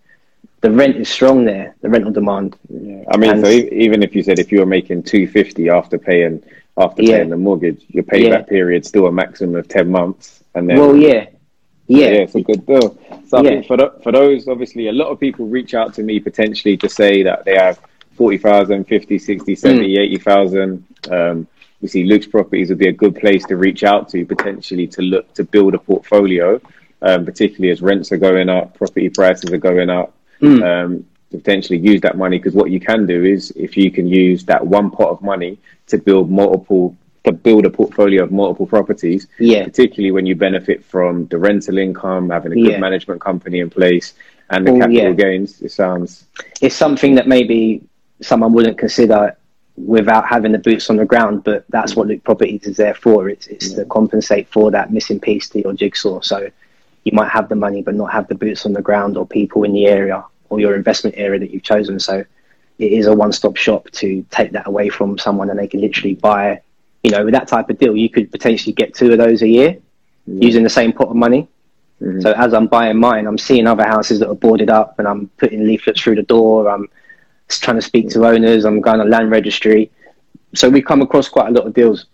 the rent is strong there, the rental demand. Yeah. I mean, and, so even if you said if you were making two fifty after paying after yeah. paying the mortgage, your payback yeah. period still a maximum of ten months, and then well, yeah, yeah, yeah, it's a good deal. So I yeah. think for the, for those, obviously, a lot of people reach out to me potentially to say that they have 40,000, 50, 60, 70, mm. 80,000. Um, we see Luke's properties would be a good place to reach out to potentially to look to build a portfolio, um, particularly as rents are going up, property prices are going up mm. um, to potentially use that money. Because what you can do is if you can use that one pot of money to build multiple to build a portfolio of multiple properties, yeah. particularly when you benefit from the rental income, having a good yeah. management company in place, and the capital yeah. gains. It sounds it's something that maybe someone wouldn't consider without having the boots on the ground, but that's what Luke Properties is there for. It's, it's yeah. to compensate for that missing piece to your jigsaw. So you might have the money but not have the boots on the ground or people in the area or your investment area that you've chosen. So it is a one-stop shop to take that away from someone and they can literally buy, you know, with that type of deal, you could potentially get two of those a year yeah. using the same pot of money. Mm-hmm. So as I'm buying mine, I'm seeing other houses that are boarded up and I'm putting leaflets through the door. I'm trying to speak to owners. I'm going to land registry. So we come across quite a lot of deals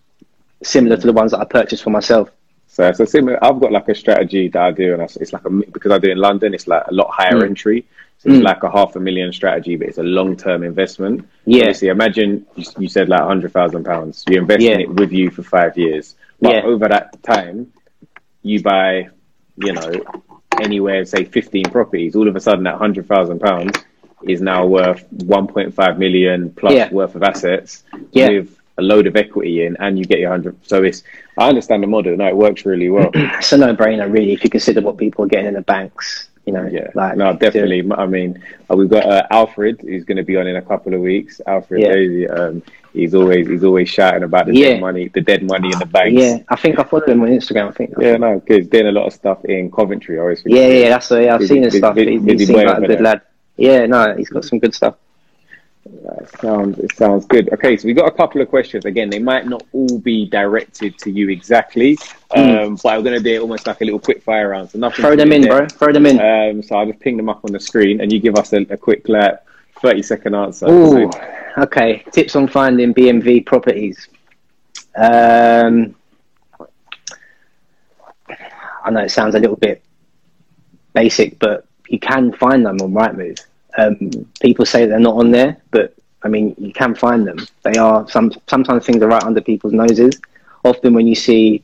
similar to the ones that I purchased for myself. So, so similar, I've got like a strategy that I do, and it's like a because I do in London, it's like a lot higher mm. entry. So it's mm. like a half a million strategy, but it's a long term investment. Yeah. Obviously, imagine you, said like hundred thousand pounds. You invest yeah. in it with you for five years, but yeah. over that time, you buy, you know, anywhere say fifteen properties. All of a sudden, that hundred thousand pounds is now worth 1.5 million plus Yeah. worth of assets Yeah. with a load of equity in, and you get your hundred. So it's I understand the model. No, it works really well. It's a no-brainer, really, if you consider what people are getting in the banks. You know, Yeah, like no, definitely. I mean, uh, we've got uh, Alfred, who's going to be on in a couple of weeks. Alfred Yeah. Daisy, um, he's always he's always shouting about the Yeah. dead money, the dead money in the banks. Yeah, I think I follow him on Instagram. I think. yeah, no, good. He's doing a lot of stuff in Coventry. I always. Yeah, yeah, that's yeah. I've seen his stuff. He, he seems like a good lad. Yeah, no, he's got some good stuff. It sounds it sounds good. Okay, so we got a couple of questions. Again, they might not all be directed to you exactly, um, but I'm going to do it almost like a little quick fire round. So nothing. Throw them in, there. bro. Throw them in. Um, so I'll just ping them up on the screen, and you give us a, a quick like thirty second answer. Ooh, So- okay. Tips on finding BMV properties. Um, I know it sounds a little bit basic, but you can find them on Rightmove. Um, people say they're not on there, but I mean, you can find them. They are some. Sometimes things are right under people's noses. Often, when you see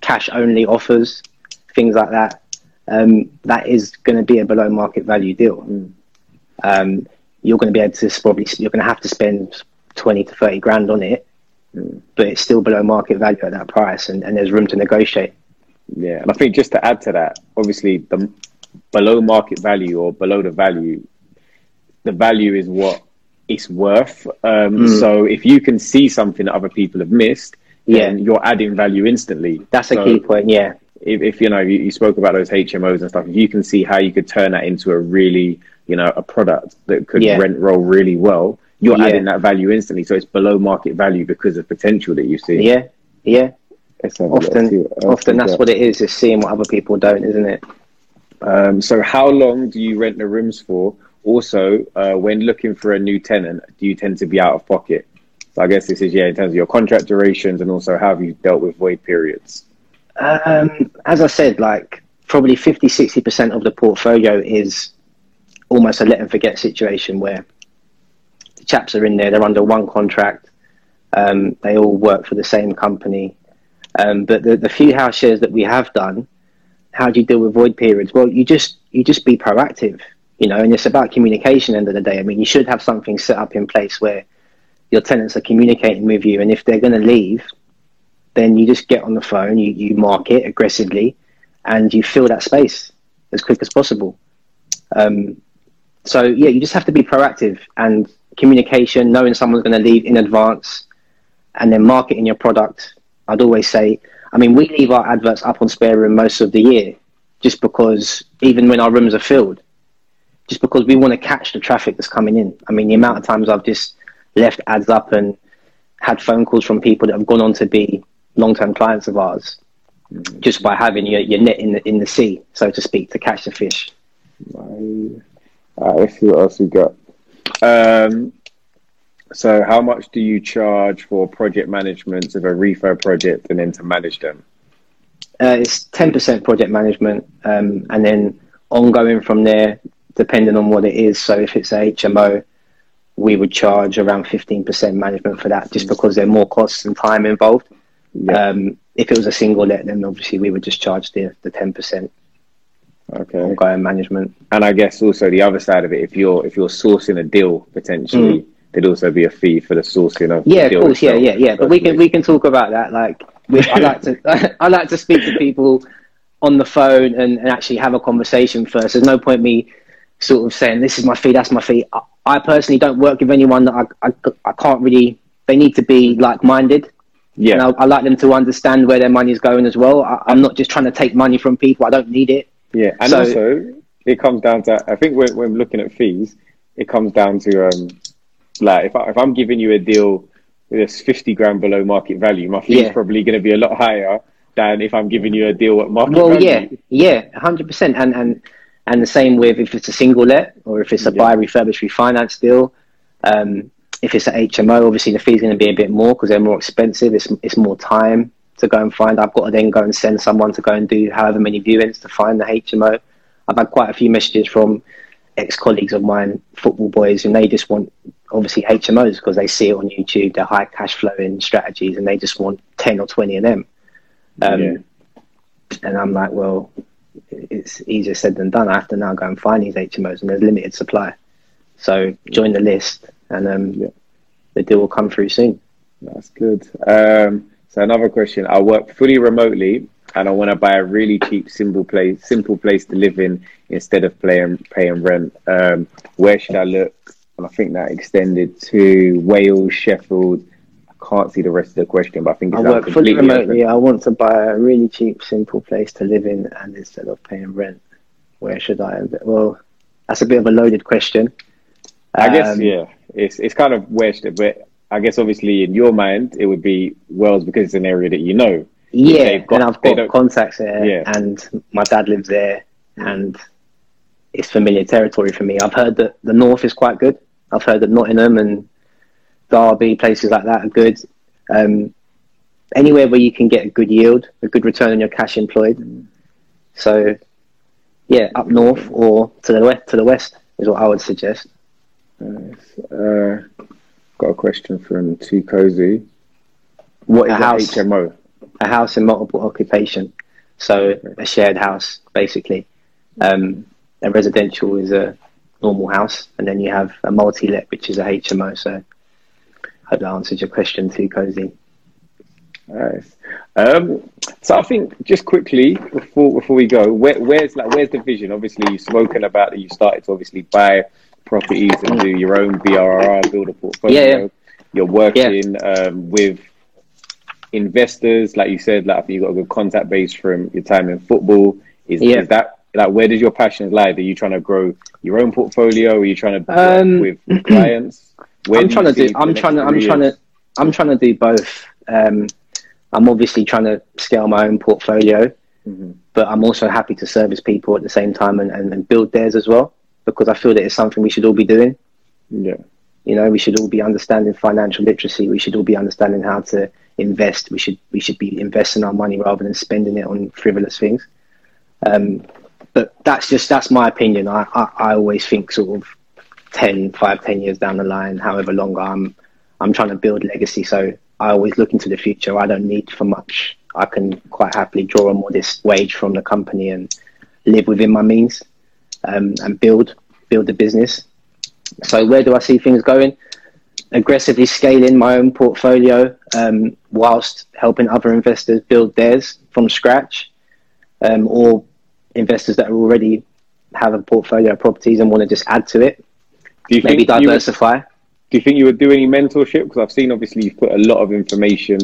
cash only offers, things like that, um, that is going to be a below market value deal. Um, you're going to be able to probably you're going to have to spend twenty to thirty grand on it, but it's still below market value at that price, and, and there's room to negotiate. Yeah, and I think just to add to that, obviously the below market value or below the value, the value is what it's worth. Um, Mm. So if you can see something that other people have missed, then Yeah. you're adding value instantly. That's a So key point. Yeah, If, if you know you, you spoke about those HMOs and stuff, if you can see how you could turn that into a really you know a product that could Yeah. rent roll really well, you're Yeah. adding that value instantly. So it's below market value because of potential that you see. yeah, yeah. Let's have a look, see Often, often that's what it is. Is seeing what other people don't, isn't it? Um, so, how long do you rent the rooms for? Also, uh, when looking for a new tenant, do you tend to be out of pocket? So, I guess this is yeah, in terms of your contract durations and also how have you dealt with void periods? Um, as I said, like probably 50, 60% of the portfolio is almost a let and forget situation where the chaps are in there, they're under one contract, um, they all work for the same company. Um, but the, the few house shares that we have done, how do you deal with void periods? Well, you just you just be proactive, you know, and it's about communication. End of the day, I mean, you should have something set up in place where your tenants are communicating with you, and if they're going to leave, then you just get on the phone, you, you market aggressively, and you fill that space as quick as possible. Um, so yeah, you just have to be proactive and communication, knowing someone's going to leave in advance, and then marketing your product. I'd always say, I mean, we leave our adverts up on SpareRoom most of the year, just because even when our rooms are filled, just because we want to catch the traffic that's coming in. I mean, the amount of times I've just left ads up and had phone calls from people that have gone on to be long-term clients of ours just by having your, your net in the in the sea, so to speak, to catch the fish. Alright, let's see what else we got. Um, so, how much do you charge for project management of a refurb project and then to manage them? Uh, it's ten percent project management, um, and then ongoing from there, depending on what it is. So if it's a HMO, we would charge around fifteen percent management for that, just because there are more costs and time involved. Yeah. Um, if it was a single let, then obviously we would just charge the the ten percent okay. ongoing management. And I guess also the other side of it, if you're if you're sourcing a deal potentially, there'd also be a fee for the sourcing of Mm. Yeah, of course, yeah, yeah, yeah. But we can we can talk about that. Like, we, I like to I like to speak to people on the phone and, and actually have a conversation first. There's no point me sort of saying this is my fee, that's my fee. I, I personally don't work with anyone that I, I I can't really. They need to be like minded. yeah, And I, I like them to understand where their money is going as well. I, I'm not just trying to take money from people. I don't need it. yeah. And So- also, it comes down to I think when when looking at fees, it comes down to um, like if I, if I'm giving you a deal that's fifty grand below market value, my fee is Yeah. probably going to be a lot higher than if I'm giving you a deal at market Well, value. yeah, yeah, hundred percent, and and and the same with if it's a single let or if it's a Yeah. buy, refurbish, refinance deal. Um, if it's an HMO, obviously the fee's going to be a bit more because they're more expensive. It's it's more time to go and find. I've got to then go and send someone to go and do however many viewings to find the HMO. I've had quite a few messages from ex-colleagues of mine, football boys, and they just want obviously HMOs because they see it on YouTube. They're high cash flowing strategies, and they just want ten or twenty of them. Um, Yeah. and I'm like, well, it's easier said than done. I have to now go and find these HMOs, and there's limited supply. So join the list, and um, Yeah. the deal will come through soon. That's good. Um, so another question: I work fully remotely, and I want to buy a really cheap, simple place, simple place to live in instead of paying paying rent. Um, where should I look? And I think that extended to Wales, Sheffield. I can't see the rest of the question, but I think I work fully remotely. I want to buy a really cheap, simple place to live in, and instead of paying rent, where should I? Well, that's a bit of a loaded question. I guess Um, yeah, it's it's kind of where should but I guess obviously in your mind it would be Wales because it's an area that you know. Yeah, got- and I've got contacts there, Yeah. and my dad lives there, and it's familiar territory for me. I've heard that the north is quite good. I've heard that Nottingham and Derby, places like that, are good. Um, anywhere where you can get a good yield, a good return on your cash employed. So, yeah, up north or to the west. To the west is what I would suggest. Uh, got a question from Too Cozy. What is A a house. HMO? a house in multiple occupation, so a shared house basically. Um, a residential is a normal house, and then you have a multi-let, which is a HMO. So, That answers your question too, cozy. Nice. Um, so I think just quickly before before we go, where, where's like where's the vision? Obviously, you've spoken about that. You started to obviously buy properties and do your own BRR, build a portfolio. Yeah, yeah. You're working um, with investors, like you said. Like you have got a good contact base from your time in football. Is, Yeah. is that like where does your passion lie? Are you trying to grow your own portfolio? Are you trying to Um, work with clients? Where I'm trying to do. I'm trying to. I'm trying to. I'm trying to do both. Um, I'm obviously trying to scale my own portfolio, Mhm. but I'm also happy to service people at the same time and, and, and build theirs as well because I feel that it's something we should all be doing. Yeah. You know, we should all be understanding financial literacy. We should all be understanding how to invest. We should we should be investing our money rather than spending it on frivolous things. Um, but that's just that's my opinion. I, I, I always think sort of 10, 5, 10 years down the line, however long I'm I'm trying to build legacy. So I always look into the future. I don't need for much. I can quite happily draw a modest wage from the company and live within my means um, and build build the business. So where do I see things going? Aggressively scaling my own portfolio um, whilst helping other investors build theirs from scratch, um, or investors that already have a portfolio of properties and want to just add to it. Do you Maybe think you would, diversify. do you think you would do any mentorship? Because I've seen obviously you've put a lot of information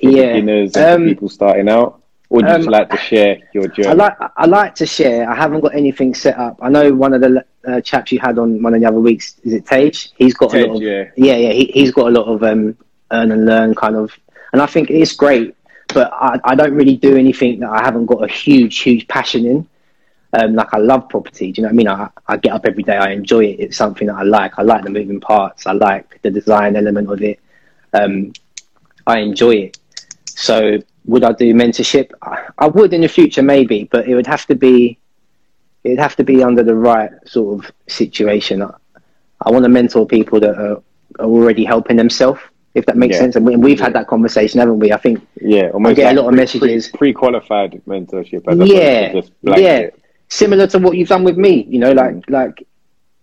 for Yeah. beginners and for Um, people starting out. Or do you just um, like to share your journey? I like I like to share. I haven't got anything set up. I know one of the uh, chaps you had on one of the other weeks. Is it Tage? He's got a lot of yeah. yeah, yeah. He, he's got a lot of um, earn and learn kind of, and I think it's great. But I, I don't really do anything that I haven't got a huge, huge passion in. Um, like I love property. Do you know what I mean? I, I get up every day. I enjoy it. It's something that I like. I like the moving parts. I like the design element of it. Um, I enjoy it. So would I do mentorship? I, I would in the future, maybe, but it would have to be. It'd have to be under the right sort of situation. I, I want to mentor people that are, are already helping themselves, if that makes Yeah. sense. And we, we've had that conversation, haven't we? I think Yeah, almost I get a like lot of messages. Pre, qualified mentorship. As yeah, yeah, similar to what you've done with me. You know, like Mm. like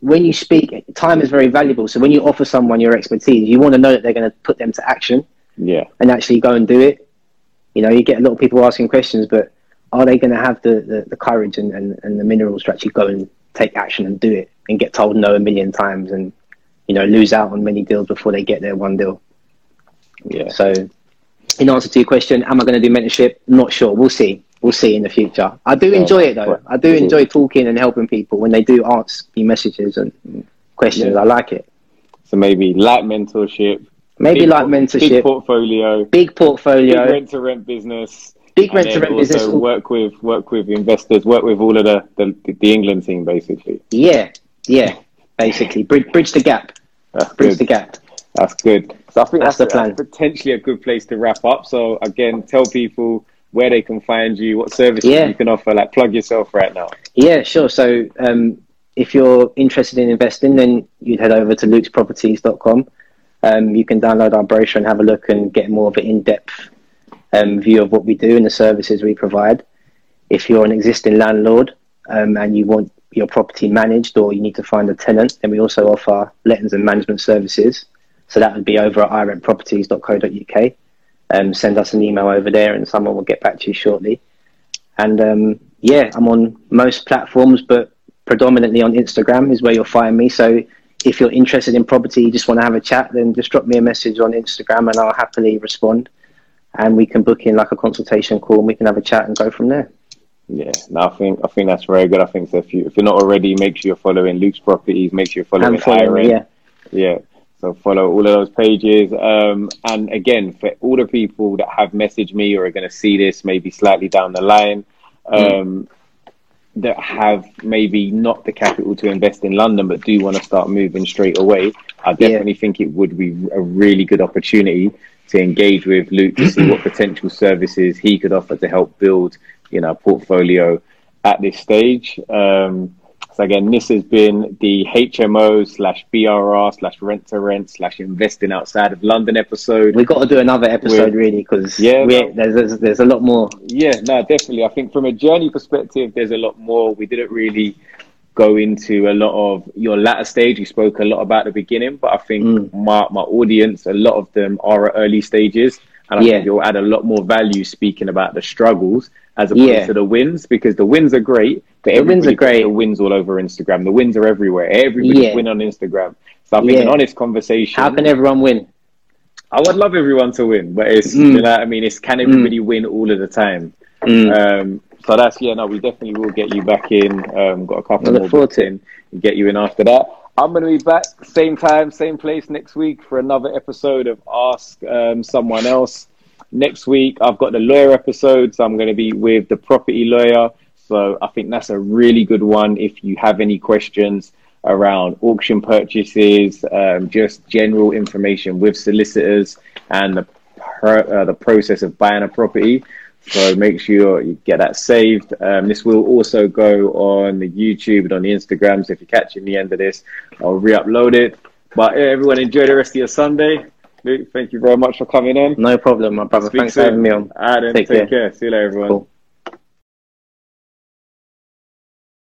when you speak, time is very valuable. So when you offer someone your expertise, you want to know that they're going to put them to action yeah, and actually go and do it. You know, you get a lot of people asking questions, but are they going to have the, the, the courage and, and, and the minerals to actually go and take action and do it and get told no a million times and, you know, lose out on many deals before they get their one deal? yeah. So, in answer to your question, am I going to do mentorship? Not sure. We'll see. We'll see in the future. I do Yeah, enjoy it though. I do enjoy talking and helping people when they do ask me messages and questions. Yeah. I like it. So maybe light mentorship. Maybe big like mentorship, Big portfolio. big Big portfolio, rent to rent business. big rent to rent business. work with work with investors, work with all of the, the, the England team basically. Yeah, yeah. Basically, bridge, bridge the gap. That's Bridge good. the gap. That's good. So I think That's that's, the plan. potentially a good place to wrap up. So again, tell people where they can find you, what services Yeah. you can offer. Like plug yourself right now. Yeah, sure. So um, if you're interested in investing, then you'd head over to lukesproperties.com. Um, you can download our brochure and have a look and get more of an in-depth um, view of what we do and the services we provide. If you're an existing landlord um, and you want your property managed or you need to find a tenant, then we also offer lettings and management services. So that would be over at irentproperties.co.uk. Um, send us an email over there and someone will get back to you shortly. And um, yeah, I'm on most platforms, but predominantly on Instagram is where you'll find me. So if you're interested in property, you just want to have a chat, then just drop me a message on Instagram and I'll happily respond. And we can book in like a consultation call and we can have a chat and go from there. Yeah, no, I think I think that's very good. I think so. If you if you're not already, make sure you're following Luke's properties. Make sure you're following following, iRent. yeah. Yeah. So follow all of those pages. Um, and again, for all the people that have messaged me or are going to see this maybe slightly down the line, um, that have maybe not the capital to invest in London but do want to start moving straight away, I definitely think it would be a really good opportunity to engage with Luke to see what potential services he could offer to help build, you know, a portfolio at this stage. Um, so again, this has been the HMO slash BRR slash rent to rent slash investing outside of London episode. We've got to do another episode We're- really because Yeah, no. there's, there's there's a lot more. Yeah, no, definitely. I think from a journey perspective, there's a lot more. We didn't really go into a lot of your latter stage. You spoke a lot about the beginning, but I think Mm. my, my audience, a lot of them are at early stages. And I Yeah. think you'll add a lot more value speaking about the struggles as opposed Yeah. to the wins because the wins are great, but The wins are great. The wins all over Instagram. The wins are everywhere. Everybody's Yeah. win on Instagram. So I think an honest conversation. How can everyone win? I would love everyone to win, but it's Mm. you know I mean. It's can everybody win all of the time? Um, so that's yeah, no, we definitely will get you back in. Um, got a couple look more forward booked to it. in and get you in after that. I'm going to be back same time, same place next week for another episode of Ask um, Someone Else. Next week, I've got the lawyer episode, so I'm going to be with the property lawyer. So I think that's a really good one if you have any questions around auction purchases, um, just general information with solicitors and the uh, the process of buying a property. So make sure you get that saved. Um, this will also go on the YouTube and on the Instagram. So if you're catching the end of this, I'll re-upload it. But everyone enjoy the rest of your Sunday. Luke, thank you very much for coming on. No problem, my brother. Speak Thanks for having me on. All right, then, Take take, care. care. See you later, everyone. Cool.